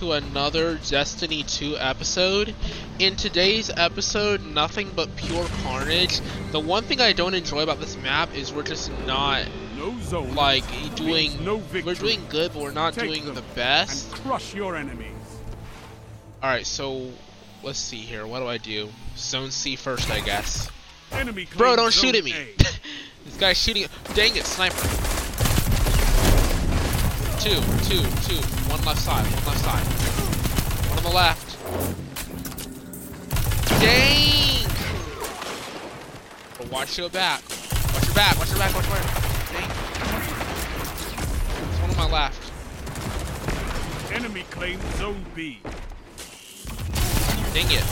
to another Destiny 2 episode. In today's episode, nothing but pure carnage. The one thing I don't enjoy about this map is we're just not No zone like doing no we're doing good, but we're not Take doing the best. and crush your enemies. All right, so let's see here. What do I do? Zone C first, I guess. Enemy Bro, don't shoot at me. This guy's shooting. Dang it, sniper. Two, two, two. One left side, one left side. One on the left. Dang! But watch your back. Watch your back, watch your back, watch your back. Dang. There's one on my left. Enemy claims zone B. Dang it.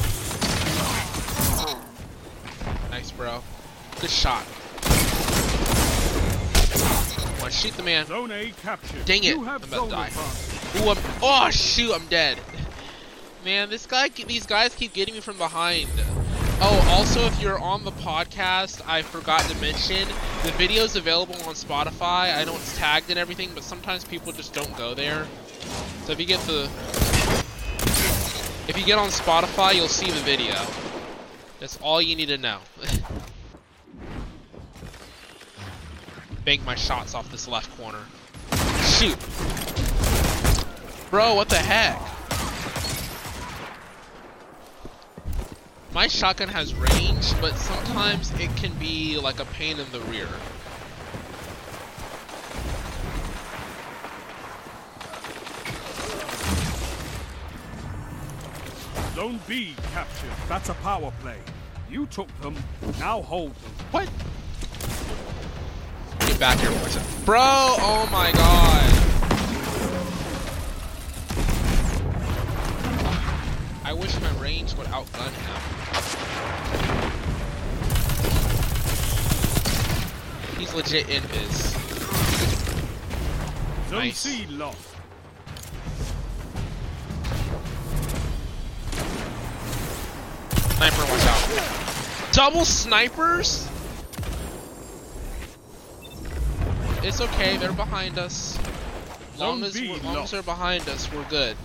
Nice, bro. Good shot. Come on, shoot the man. Zone A captured. Dang it, You have I'm about to die. Ooh, I'm, oh shoot, I'm dead. Man, this guy, these guys keep getting me from behind. Oh, also, if you're on the podcast, I forgot to mention the video's available on Spotify. I know it's tagged and everything, but sometimes people just don't go there. So if you get the, if you get on Spotify, you'll see the video. That's all you need to know. Bank my shots off this left corner. Shoot. Bro, what the heck? My shotgun has range, but sometimes it can be like a pain in the rear. Zone B captured. That's a power play. You took them. Now hold them. What? Get back here, boys. Bro, oh my god. I wish my range would outgun him. He's legit in his. Zone Nice. C lost. Sniper, watch out. Double snipers? It's okay, they're behind us. Long as, long as they're behind us, we're good.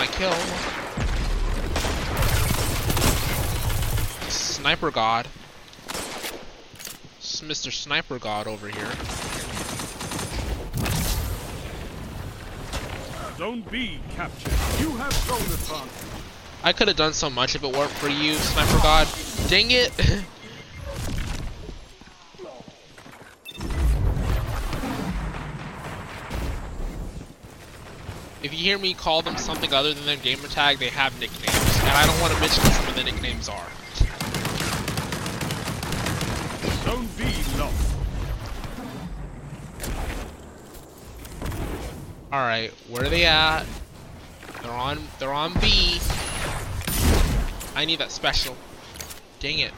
My kill. Sniper God. It's Mr. Sniper God over here. Zone B captured. You have zone advantage. I could have done so much if it weren't for you, Sniper God. Dang it! you hear me call them something other than their gamer tag, they have nicknames, and I don't want to mention what some of the nicknames are. Zone B lost. All right, where are they at? They're on. They're on B. I need that special. Dang it.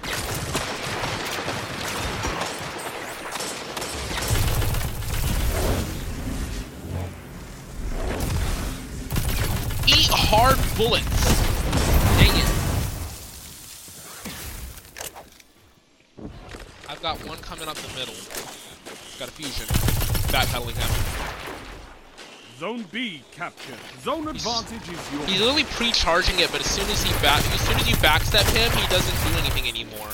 Bullets. Dang it. I've got one coming up the middle. Got a fusion. Backpedaling him. Zone B captured. Zone advantage is yours. He's literally pre-charging it, but as soon as he back, as soon as you backstep him, he doesn't do anything anymore.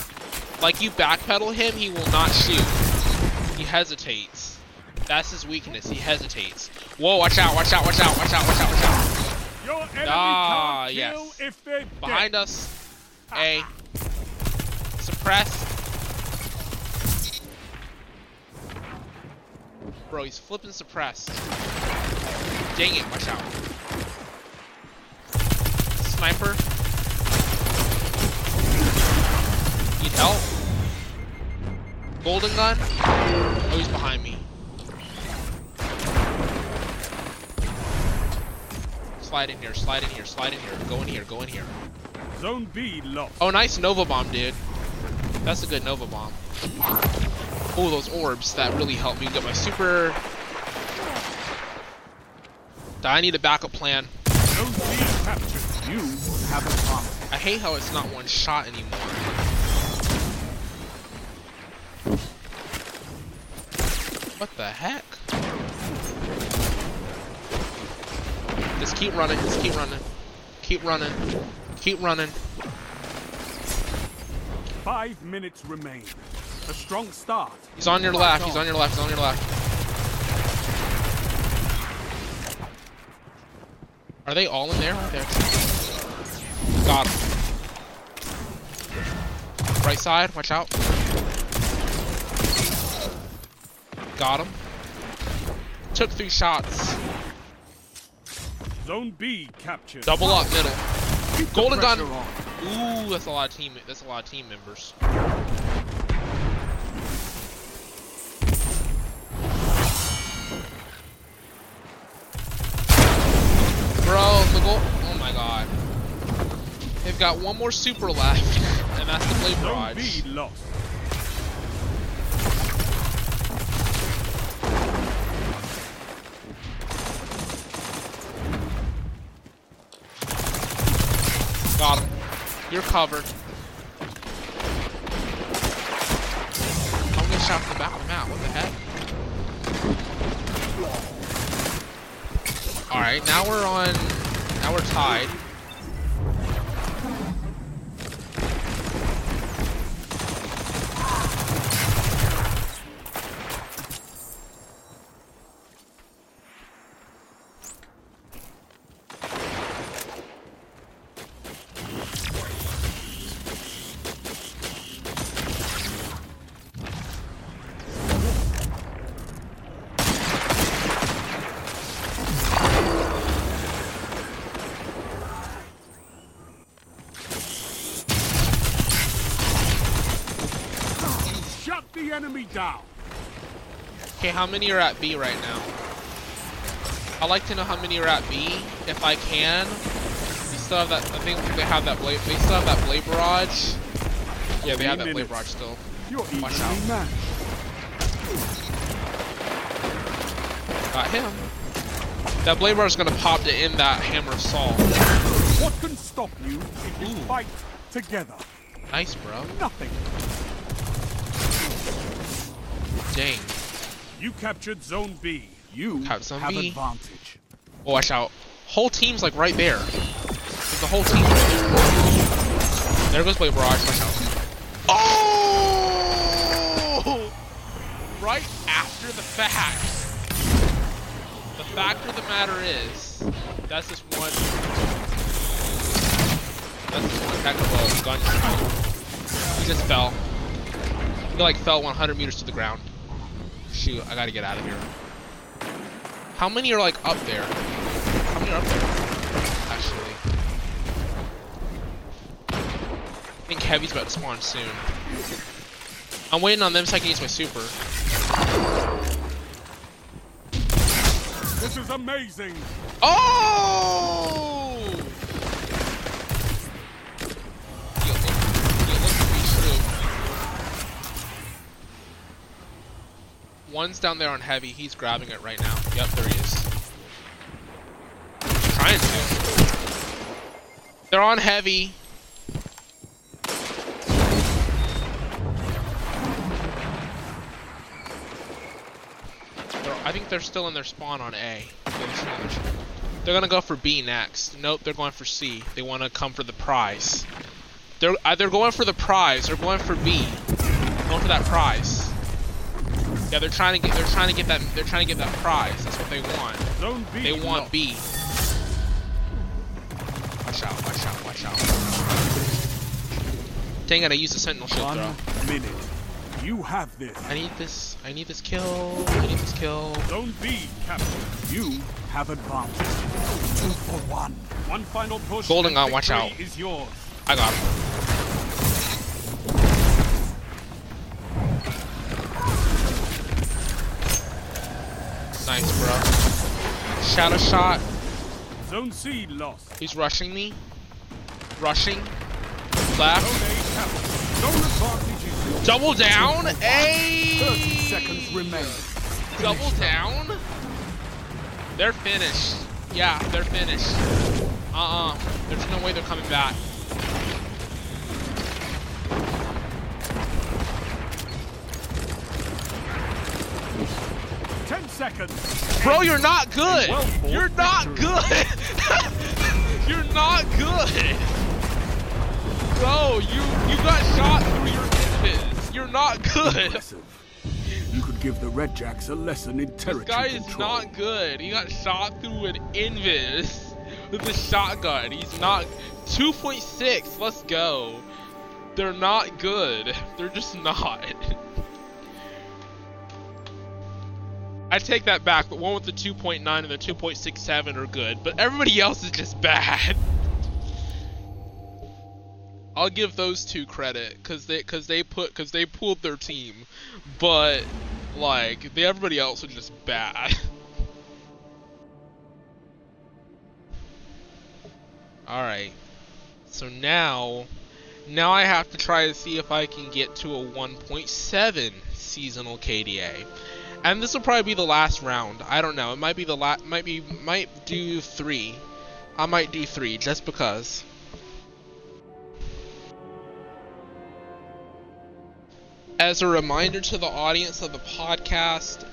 Like you backpedal him, he will not shoot. He hesitates. That's his weakness. He hesitates. Whoa! Watch out! Watch out! Watch out! Watch out! Watch out! Watch out! Your enemy Ah, can't yes. kill if they're Behind dead. us. A. Suppress. Bro, he's flipping suppressed. Dang it! Watch out. Sniper. Need help? Golden gun? Oh, he's behind me. Slide in here, slide in here, slide in here. Go in here, go in here. Zone B lost. Oh, nice Nova Bomb, dude. That's a good Nova Bomb. Oh, those orbs, that really helped me get my super... I need a backup plan. Zone B captured. You have a problem. I hate how it's not one shot anymore. What the heck? Just keep running, just keep running. Keep running. Keep running. Five minutes remain. A strong start. He's on your left, he's on your left, he's on your left. Are they all in there? There. Got him. Right side, watch out. Got him. Took three shots. Zone B captured. Double up middle. Keep Golden gun. on. Ooh, that's a lot of team. That's a lot of team members. Bro, the goal. Oh my god. They've got one more super left, and that's the Blade Zone Barrage. B lost. Got him. You're covered. I'm gonna shot the back of the map. What the heck? Alright, now we're on. Now we're tied. Shut the enemy down. Okay, how many are at B right now? I'd like to know how many are at B, if I can. We still have that. I think they have that blade. They still have that blade barrage. Yeah, they have that blade barrage still. You're Watch out. Got him. That blade barrage is gonna pop to end that hammer Sol. What can stop you if you Ooh. fight together? Nice, bro. Nothing. Dang. You captured Zone B. You Have Zone have B. advantage. Oh, watch out. Whole team's like right there. Like the whole team right there. There goes Blade Barrage. Watch out. Oh! Right after the fact. The fact of the matter is, that's just one. That's just one heck of uh, a gun. He just fell. He like fell 100 meters to the ground. Shoot, I gotta get out of here. How many are like up there? How many are up there? Actually. I think Heavy's about to spawn soon. I'm waiting on them so I can use my super. This is amazing. Oh! You look, you look to be true. One's down there on heavy. He's grabbing it right now. Yep, there he is. Trying to. They're on heavy. They're, I think they're still in their spawn on A. They're. They're gonna go for B next. Nope, they're going for C. They want to come for the prize. They're uh, either going for the prize They're going for B. Going for that prize. Yeah, they're trying to get. They're trying to get that. They're trying to get that prize. That's what they want. Zone B. They want lost. B. Watch out! Watch out! Watch out! Dang it! I used the sentinel shield One throw. minute. You have this. I need this. I need this kill. I need this kill. Zone B captured. You have advantage. Two for one. One final push. Golden and gun, watch out. Is yours. I got him. Shadow shot. Zone C lost. He's rushing me. Rushing. Left. A captured. Zone advantage is yours. Double down. 30 seconds remain. Double down. They're finished. Yeah, they're finished. Uh-uh. There's no way they're coming back. Seconds. Bro, you're not good. You're not good. you're not good. Bro, you you got shot through your invis. You're not good. You could give the Red Jacks a lesson in This territory guy is control. not good. He got shot through an invis with a shotgun. He's not 2.6. Let's go. They're not good. They're just not. I take that back. The one with the 2.9 and the 2.67 are good, but everybody else is just bad. I'll give those two credit because they because they put because they pulled their team, but like the everybody else are just bad. All right, so now now I have to try to see if I can get to a 1.7 seasonal KDA. And this will probably be the last round. I don't know. It might be the last. Might be. Might do three. I might do three just because. As a reminder to the audience of the podcast,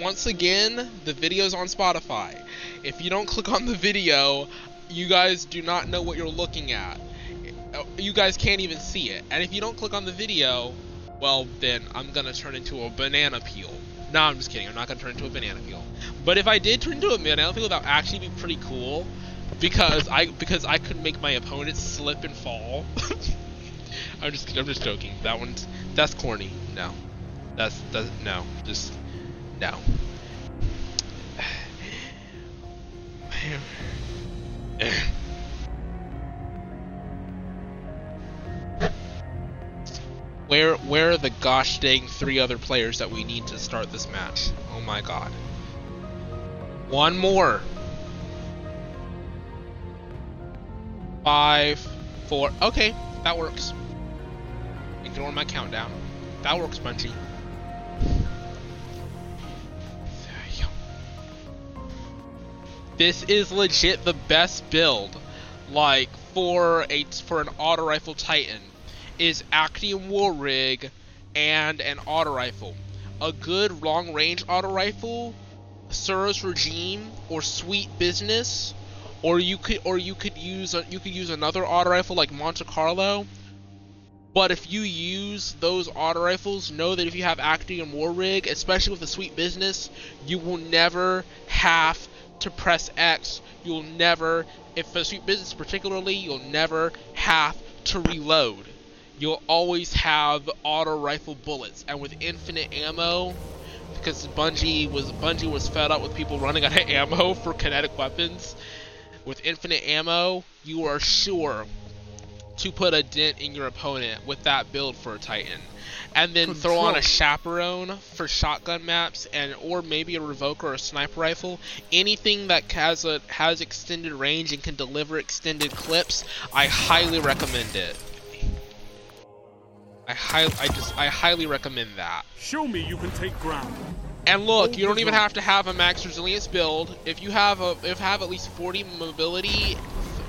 once again, the video's on Spotify. If you don't click on the video, you guys do not know what you're looking at. You guys can't even see it. And if you don't click on the video, well, then I'm gonna turn into a banana peel. No, I'm just kidding. I'm not gonna turn into a banana peel. But if I did turn into a banana peel, that would actually be pretty cool, because I because I could make my opponents slip and fall. I'm just I'm just joking. That one's that's corny. No, that's that's no. Just no. Where where are the gosh dang three other players that we need to start this match? Oh my god. One more. Five, four. Okay, that works. Ignore my countdown. That works, Bungie. This is legit the best build, like for a for an auto rifle Titan, is Actium War Rig and an auto rifle. A good long range auto rifle, Suros Regime or Sweet Business, or you could or you could use a, you could use another auto rifle like Monte Carlo. But if you use those auto rifles, know that if you have Actium War Rig, especially with the Sweet Business, you will never have to press X. You'll never, if for Sweet Business particularly, you'll never have to reload. You'll always have auto rifle bullets, and with infinite ammo, because Bungie was Bungie was fed up with people running out of ammo for kinetic weapons. With infinite ammo, you are sure to put a dent in your opponent with that build for a Titan. And then throw on a chaperone for shotgun maps and or maybe a revoker or a sniper rifle. Anything that has a has extended range and can deliver extended clips, I highly recommend it. I hi- I just I highly recommend that. Show me you can take ground. And look, you don't even have to have a max resilience build. If you have a if have at least 40 mobility,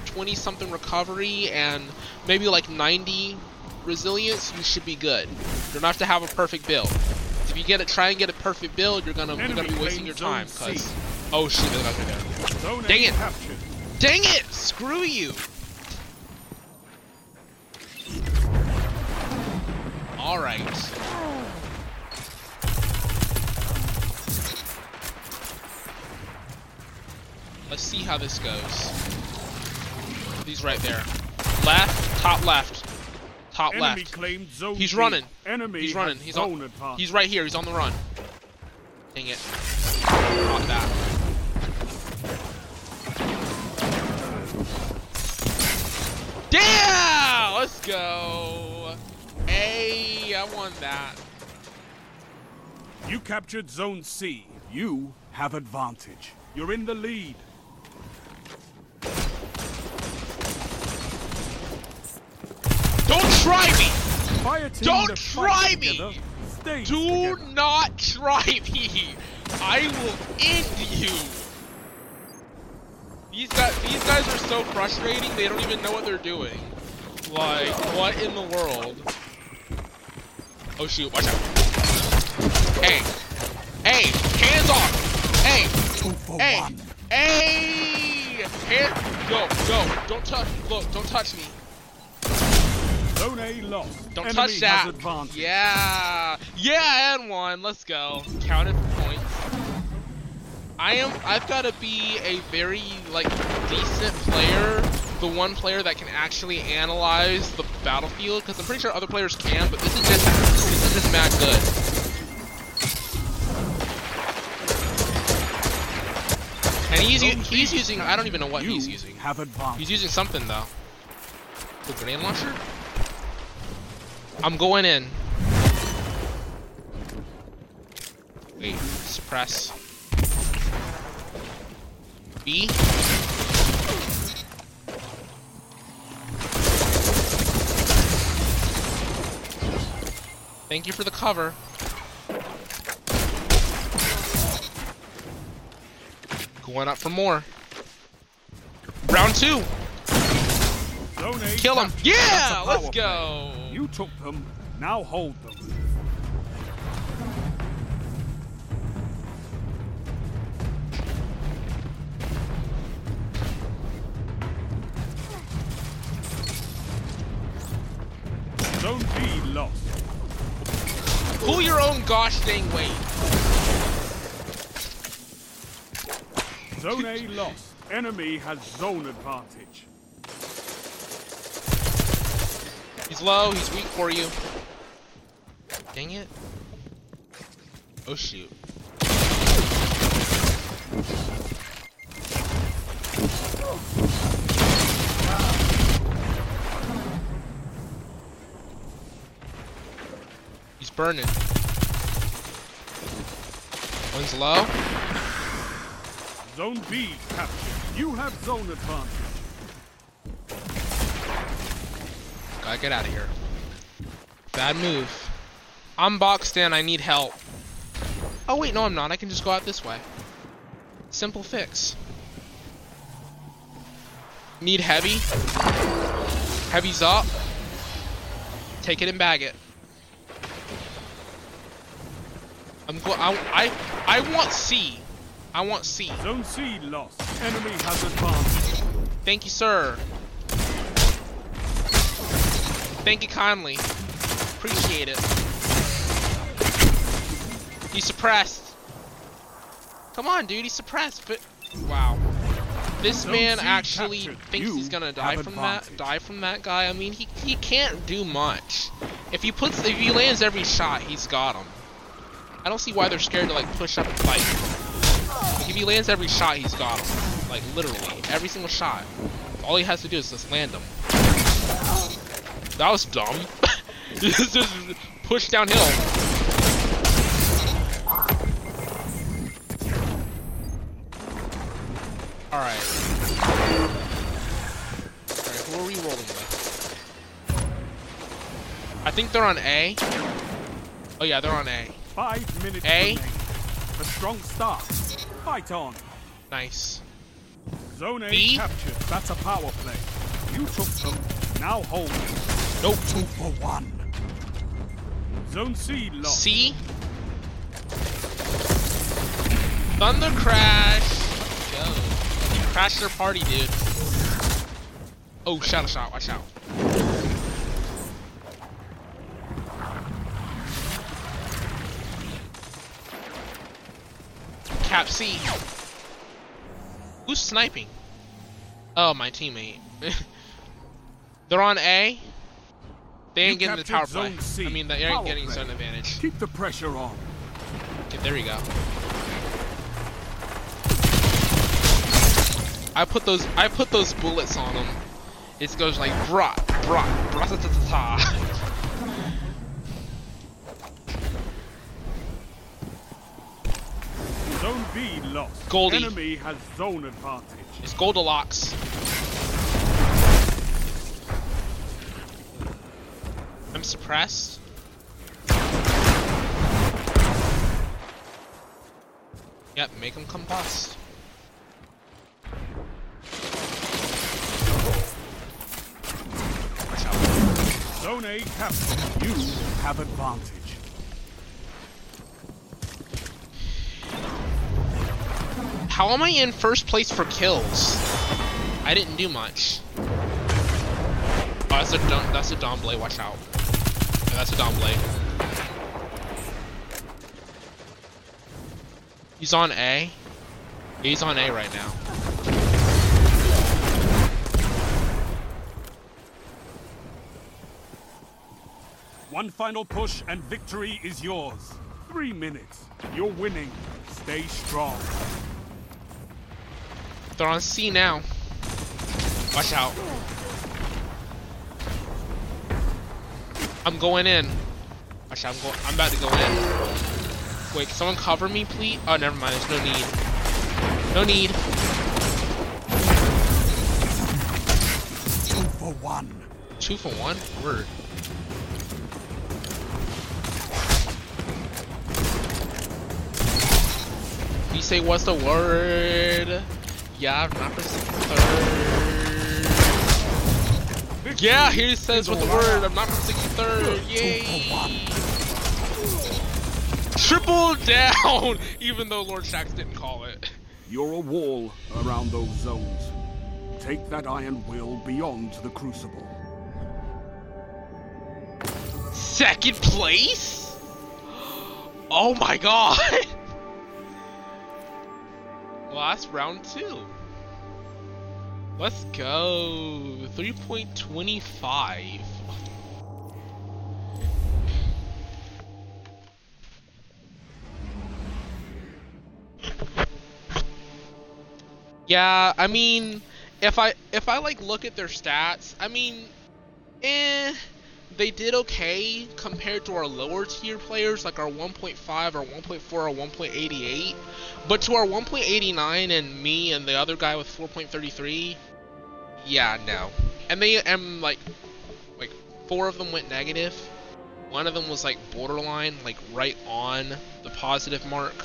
20 something recovery, and maybe like 90 resilience, you should be good. You don't have to have a perfect build. If you get it, try and get a perfect build, you're gonna you're gonna be wasting your time. Cause oh shit, they're not gonna. Dang it. captured. Dang it! Screw you! Alright. Let's see how this goes. He's right there. Left, top left. Top Enemy left. He's running. Enemy He's running. He's on. He's right here. He's on the run. Dang it. Caught that. Yeah! Let's go. I won that. You captured zone C. You have advantage. You're in the lead. Don't try me. Fire team Don't try me! together Do together. not try me. I will end you. These guys, these guys are so frustrating. They don't even know what they're doing. Like, what in the world? Oh shoot! Watch out! Hey, hey, hands off! Hey! one. Hey! Here, go, go. Don't touch. Look, don't touch me. Zone A lost. Don't Enemy touch that. Yeah, yeah, and one. Let's go. Counted for points. I am. I've got to be a very like decent player. The one player that can actually analyze the battlefield, because I'm pretty sure other players can, but this is just this is mad good. And he's he's using. I don't even know what he's using. He's using something though. The grenade launcher? I'm going in. Wait, suppress. B. Thank you for the cover. Going up for more. Round two. A Kill him. Yeah, let's go. You took them. Now hold them. Zone A lost. Enemy has zone advantage. He's low, he's weak for you. Dang it. Oh shoot. He's burning. One's low. Zone B captured. You have zone advantage. Gotta get out of here. Bad move. I'm boxed in, I need help. Oh wait, no I'm not, I can just go out this way. Simple fix. Need heavy. Heavy's up. Take it and bag it. I'm go I, I I want C. I want C. Zone C lost. Enemy has advantage. Thank you, sir. Thank you kindly. Appreciate it. He's suppressed. Come on, dude, he's suppressed. But wow, this Zone man C actually captured. thinks You he's gonna die from advantage. that. Die from that guy. I mean, he he can't do much. If he puts, if he lands every shot, he's got him. I don't see why they're scared to like push up and fight. If he lands every shot, he's got him. Like literally, every single shot. All he has to do is just land them. That was dumb. just, just push downhill. Alright. Alright, who are we rolling with? I think they're on A. Oh yeah, they're on A. Five minutes A. remain. A strong start. Fight on. Nice. Zone A B. captured. That's a power play. You took them. Now hold. Nope. Two for one. Zone C lost. C. Thunder Crash. Go. You crashed their party, dude. Oh, shadow shot. Watch out. Cap C. Who's sniping? Oh, my teammate. They're on A. They ain't You getting the power play. C. I mean, they ain't getting play. zone advantage. Keep the pressure on. Okay, there we go. I put those I put those bullets on him. It goes like brat brat brat ta ta ta. Zone B lost. Goldie. Enemy has zone advantage. It's Goldilocks. I'm suppressed. Yep, make him combust. Zone A captured. You have advantage. How am I in first place for kills? I didn't do much. Oh, that's a that's a. Watch out. Yeah, that's a Dawnblade. He's on A. He's on A right now. One final push and victory is yours. Three minutes. You're winning. Stay strong. They're on C now. Watch out. I'm going in. Watch out, I'm going I'm about to go in. Wait, can someone cover me, please? Oh never mind, there's no need. No need. Two for one. Two for one? Word. You say what's the word? Yeah, third. Yeah, here he says what the word. I'm not protecting third. Yay! Triple down, even though Lord Shaxx didn't call it. You're a wall around those zones. Take that iron will beyond the crucible. Second place? Oh my god! Last round two. Let's go. 3.25. Yeah, I mean, if I if I like look at their stats, I mean, eh, they did okay compared to our lower tier players like our 1.5 or 1.4 or 1.88. But to our 1.89 and me and the other guy with 4.33, yeah, no. And they and like like four of them went negative. One of them was like borderline, like right on the positive mark.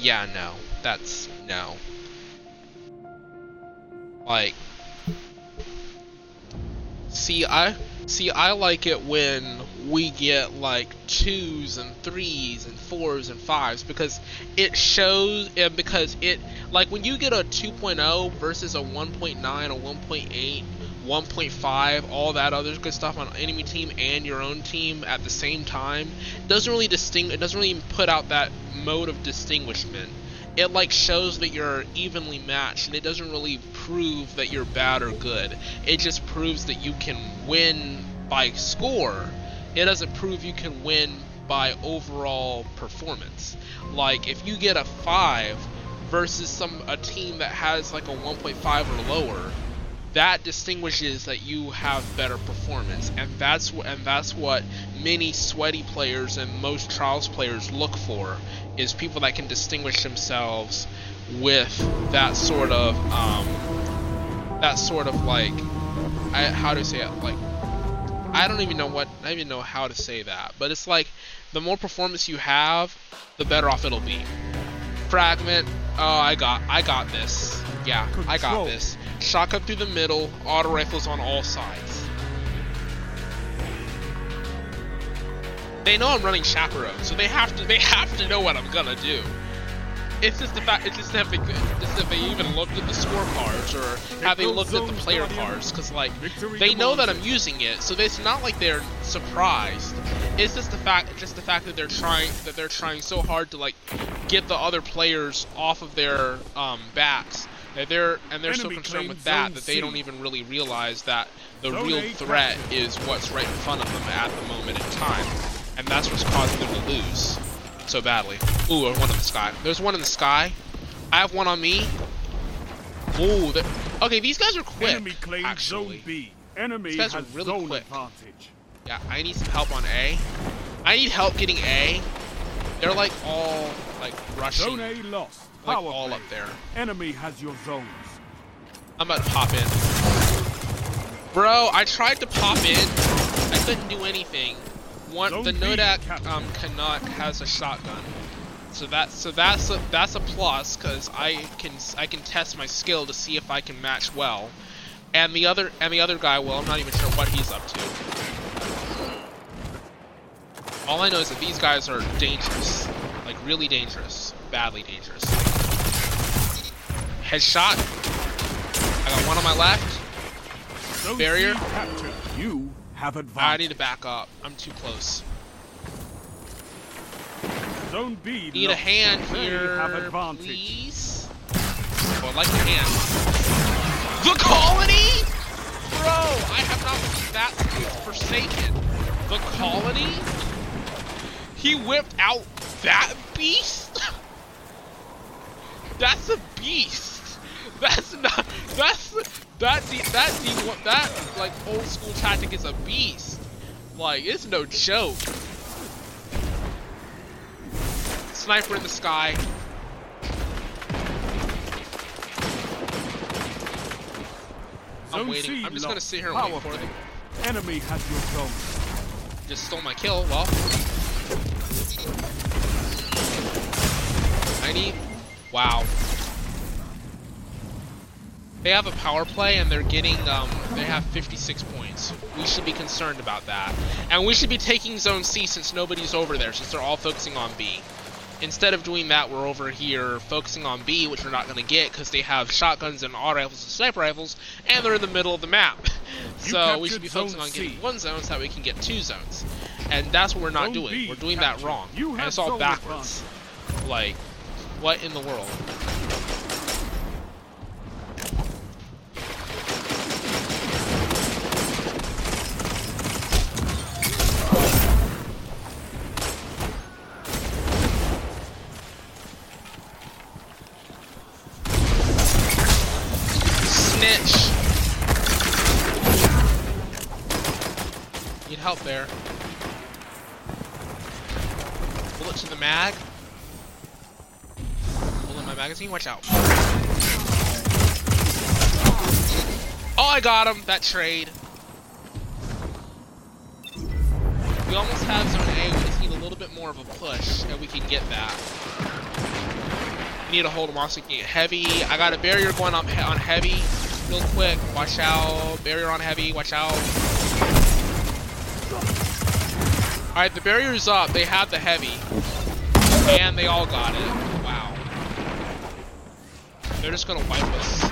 Yeah, no. That's no. Like see I see I like it when we get like twos and threes and fours and fives because it shows and because it like when you get a 2.0 versus a 1.9 a 1.8 1.5 all that other good stuff on enemy team and your own team at the same time doesn't really distinct it doesn't really put out that mode of distinguishment it like shows that you're evenly matched and it doesn't really prove that you're bad or good. It just proves that you can win by score. It doesn't prove you can win by overall performance. Like if you get a 5 versus some a team that has like a 1.5 or lower that distinguishes that you have better performance and that's what and that's what many sweaty players and most trials players look for is people that can distinguish themselves with that sort of um, that sort of like I, how do I say it? Like I don't even know what I don't even know how to say that but it's like the more performance you have the better off it'll be. Fragment oh I got I got this. Yeah I got this. Shotgun through the middle auto rifles on all sides they know I'm running chaperone, so they have to they have to know what I'm gonna do. It's just the fact it's just if they just if they even looked at the scorecards or have they looked at the player cards, because like they know that I'm using it, so it's not like they're surprised. It's just the fact just the fact that they're trying that they're trying so hard to like get the other players off of their um, backs. That they're and they're so concerned with that that they don't even really realize that the real threat is what's right in front of them at the moment in time and that's what's causing them to lose so badly. Ooh, one in the sky. There's one in the sky. I have one on me. Ooh, okay, these guys are quick. Enemy claims actually. zone B. Enemy these guys has are really zone quick. advantage. Yeah, I need some help on A. I need help getting A. They're like all like rushing. Zone A lost. Like Power all play. up there. Enemy has your zones. I'm about to pop in. Bro, I tried to pop in. I couldn't do anything. One, Zone the Nodak um, Canuck has a shotgun, so that so that's a that's a plus because I can I can test my skill to see if I can match well, and the other and the other guy, well, I'm not even sure what he's up to. All I know is that these guys are dangerous, like really dangerous, badly dangerous. Headshot. I got one on my left. Barrier. You have I need to back up. I'm too close. Zone B Need a hand here, have advantage. please. Oh, I'd like a hand. The colony? Bro, I have not seen that Forsaken. The colony? He whipped out that beast? That's a beast. That's not. That's that. D, that D, that like old school tactic is a beast. Like it's no joke. Sniper in the sky. I'm waiting. I'm just gonna sit here and wait for them. Enemy has your zone. Just stole my kill. Well, I need. Wow. They have a power play and they're getting. Um, they have 56 points. We should be concerned about that, and we should be taking Zone C since nobody's over there, since they're all focusing on B. Instead of doing that, we're over here focusing on B, which we're not going to get because they have shotguns and auto rifles and sniper rifles, and they're in the middle of the map. So we should be focusing on C. getting one zone so that we can get two zones. And that's what we're not Zone doing. B We're doing that wrong. You and it's all backwards. Like, what in the world? Need help there. Bullet to the mag. Pull in my magazine, watch out. Oh, I got him! That trade. We almost have zone A, we just need a little bit more of a push, and we can get that. We need to hold him off so we can get heavy. I got a barrier going on, on heavy real quick. Watch out. Barrier on heavy, watch out. Alright, the barrier's up. They have the heavy. And they all got it. Wow. They're just gonna wipe us.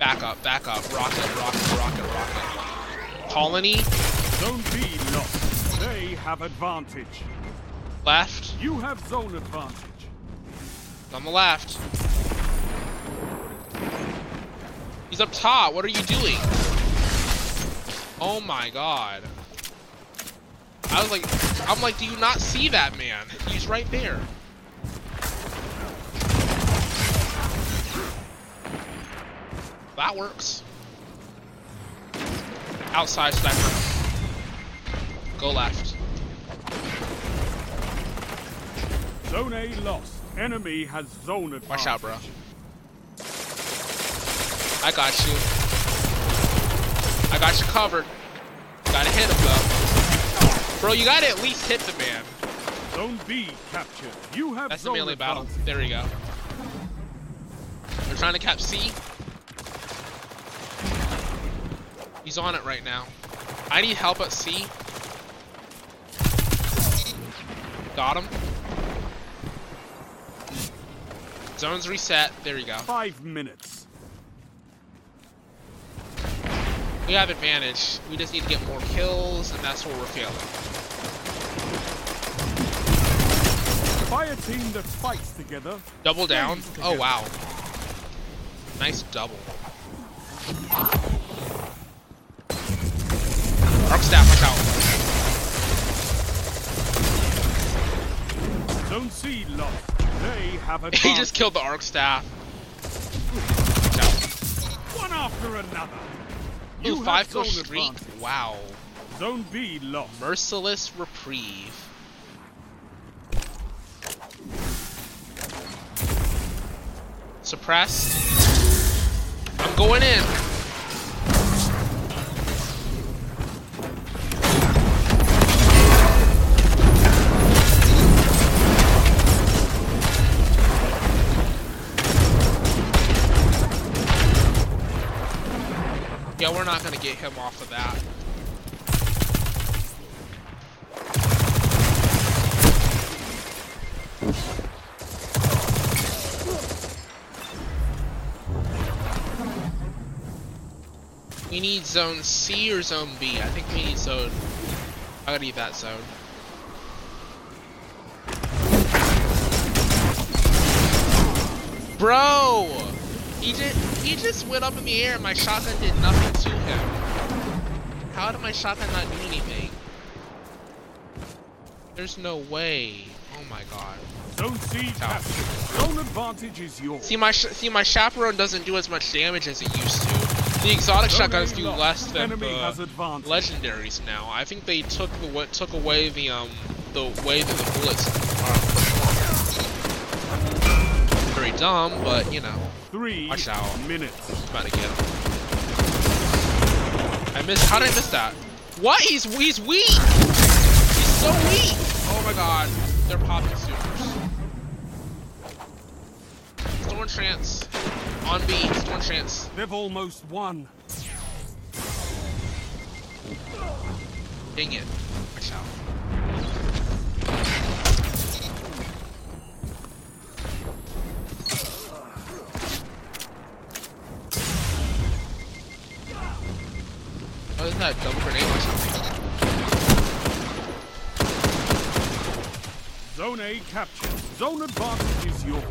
Back up, back up. Rocket, rocket, rocket, rocket. Colony, Zone B lost. They have advantage. left. You have zone advantage. On the left. He's up top. What are you doing? Oh my god. I was like, I'm like, do you not see that man? He's right there. That works. Outside sniper. Go left. Zone A lost. Enemy has zone advantage. Watch out, bro. I got you. I got you covered. Gotta hit him though. Bro, you gotta at least hit the man. Zone B captured. You have That's the melee battle. There we go. They're trying to cap C. He's on it right now. I need help at C. Got him. Zone's reset. There we go. Five minutes. We have advantage. We just need to get more kills, and that's where we're failing. Fire team that fights together. Double down. Stays Oh wow. Nice double. Arc staff, watch out. Zone C lost. They have advantage. he just killed the arc staff. One after another. Ooh, You five kill zone streak. advantage. Wow. Zone B lost. Merciless reprieve. Suppressed. I'm going in. not going to get him off of that. We need zone C or zone B? I think we need zone... I gotta need that zone. Bro! He did he just went up in the air and my shotgun did nothing to him. How did my shotgun not do anything? There's no way. Oh my god. C captured. Zone advantage is yours. See my see my chaperone doesn't do as much damage as it used to. The exotic shotguns do less than the legendaries now. I think they took the what took away the um the way that the bullets are. Very dumb, but you know, Three Watch out. minutes. about to get him. I missed. How did I miss that? What? He's he's weak. He's so weak. Oh my god, they're popping supers. Stormtrance on B. Stormtrance. They've almost won. Dang it. Watch out. Zone A captured. Zone advantage is yours.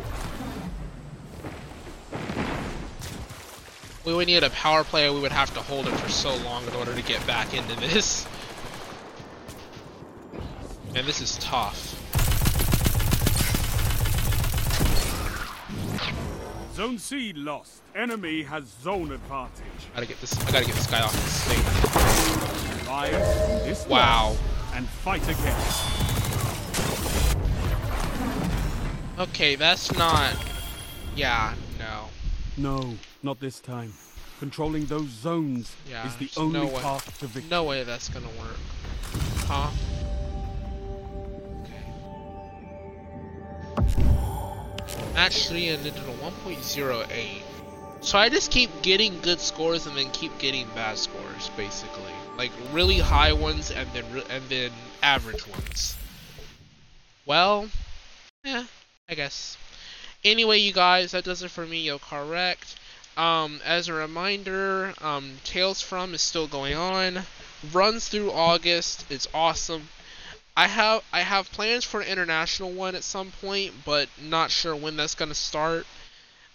We would need a power play, we would have to hold it for so long in order to get back into this. And this is tough. Zone C lost. Enemy has zone advantage. I gotta get this I gotta get this guy off the stage. This Wow. and fight again. Okay, that's not yeah, no. No, not this time. Controlling those zones Yeah, is the only no way. path to victory. No way that's gonna work. Huh? Okay. 3 ended in a 1.08. So I just keep getting good scores and then keep getting bad scores, basically. Like really high ones and then and then average ones. Well, yeah, I guess. Anyway, you guys, that does it for me, yo correct. Um, as a reminder, um, Tales from is still going on. Runs through August. It's awesome. I have I have plans for an international one at some point, but not sure when that's gonna start.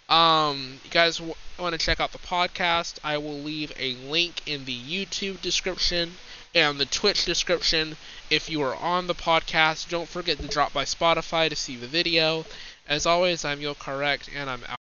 Um, you guys want to check out the podcast? I will leave a link in the YouTube description and the Twitch description. If you are on the podcast, don't forget to drop by Spotify to see the video. As always, I'm Yo Correct, and I'm out.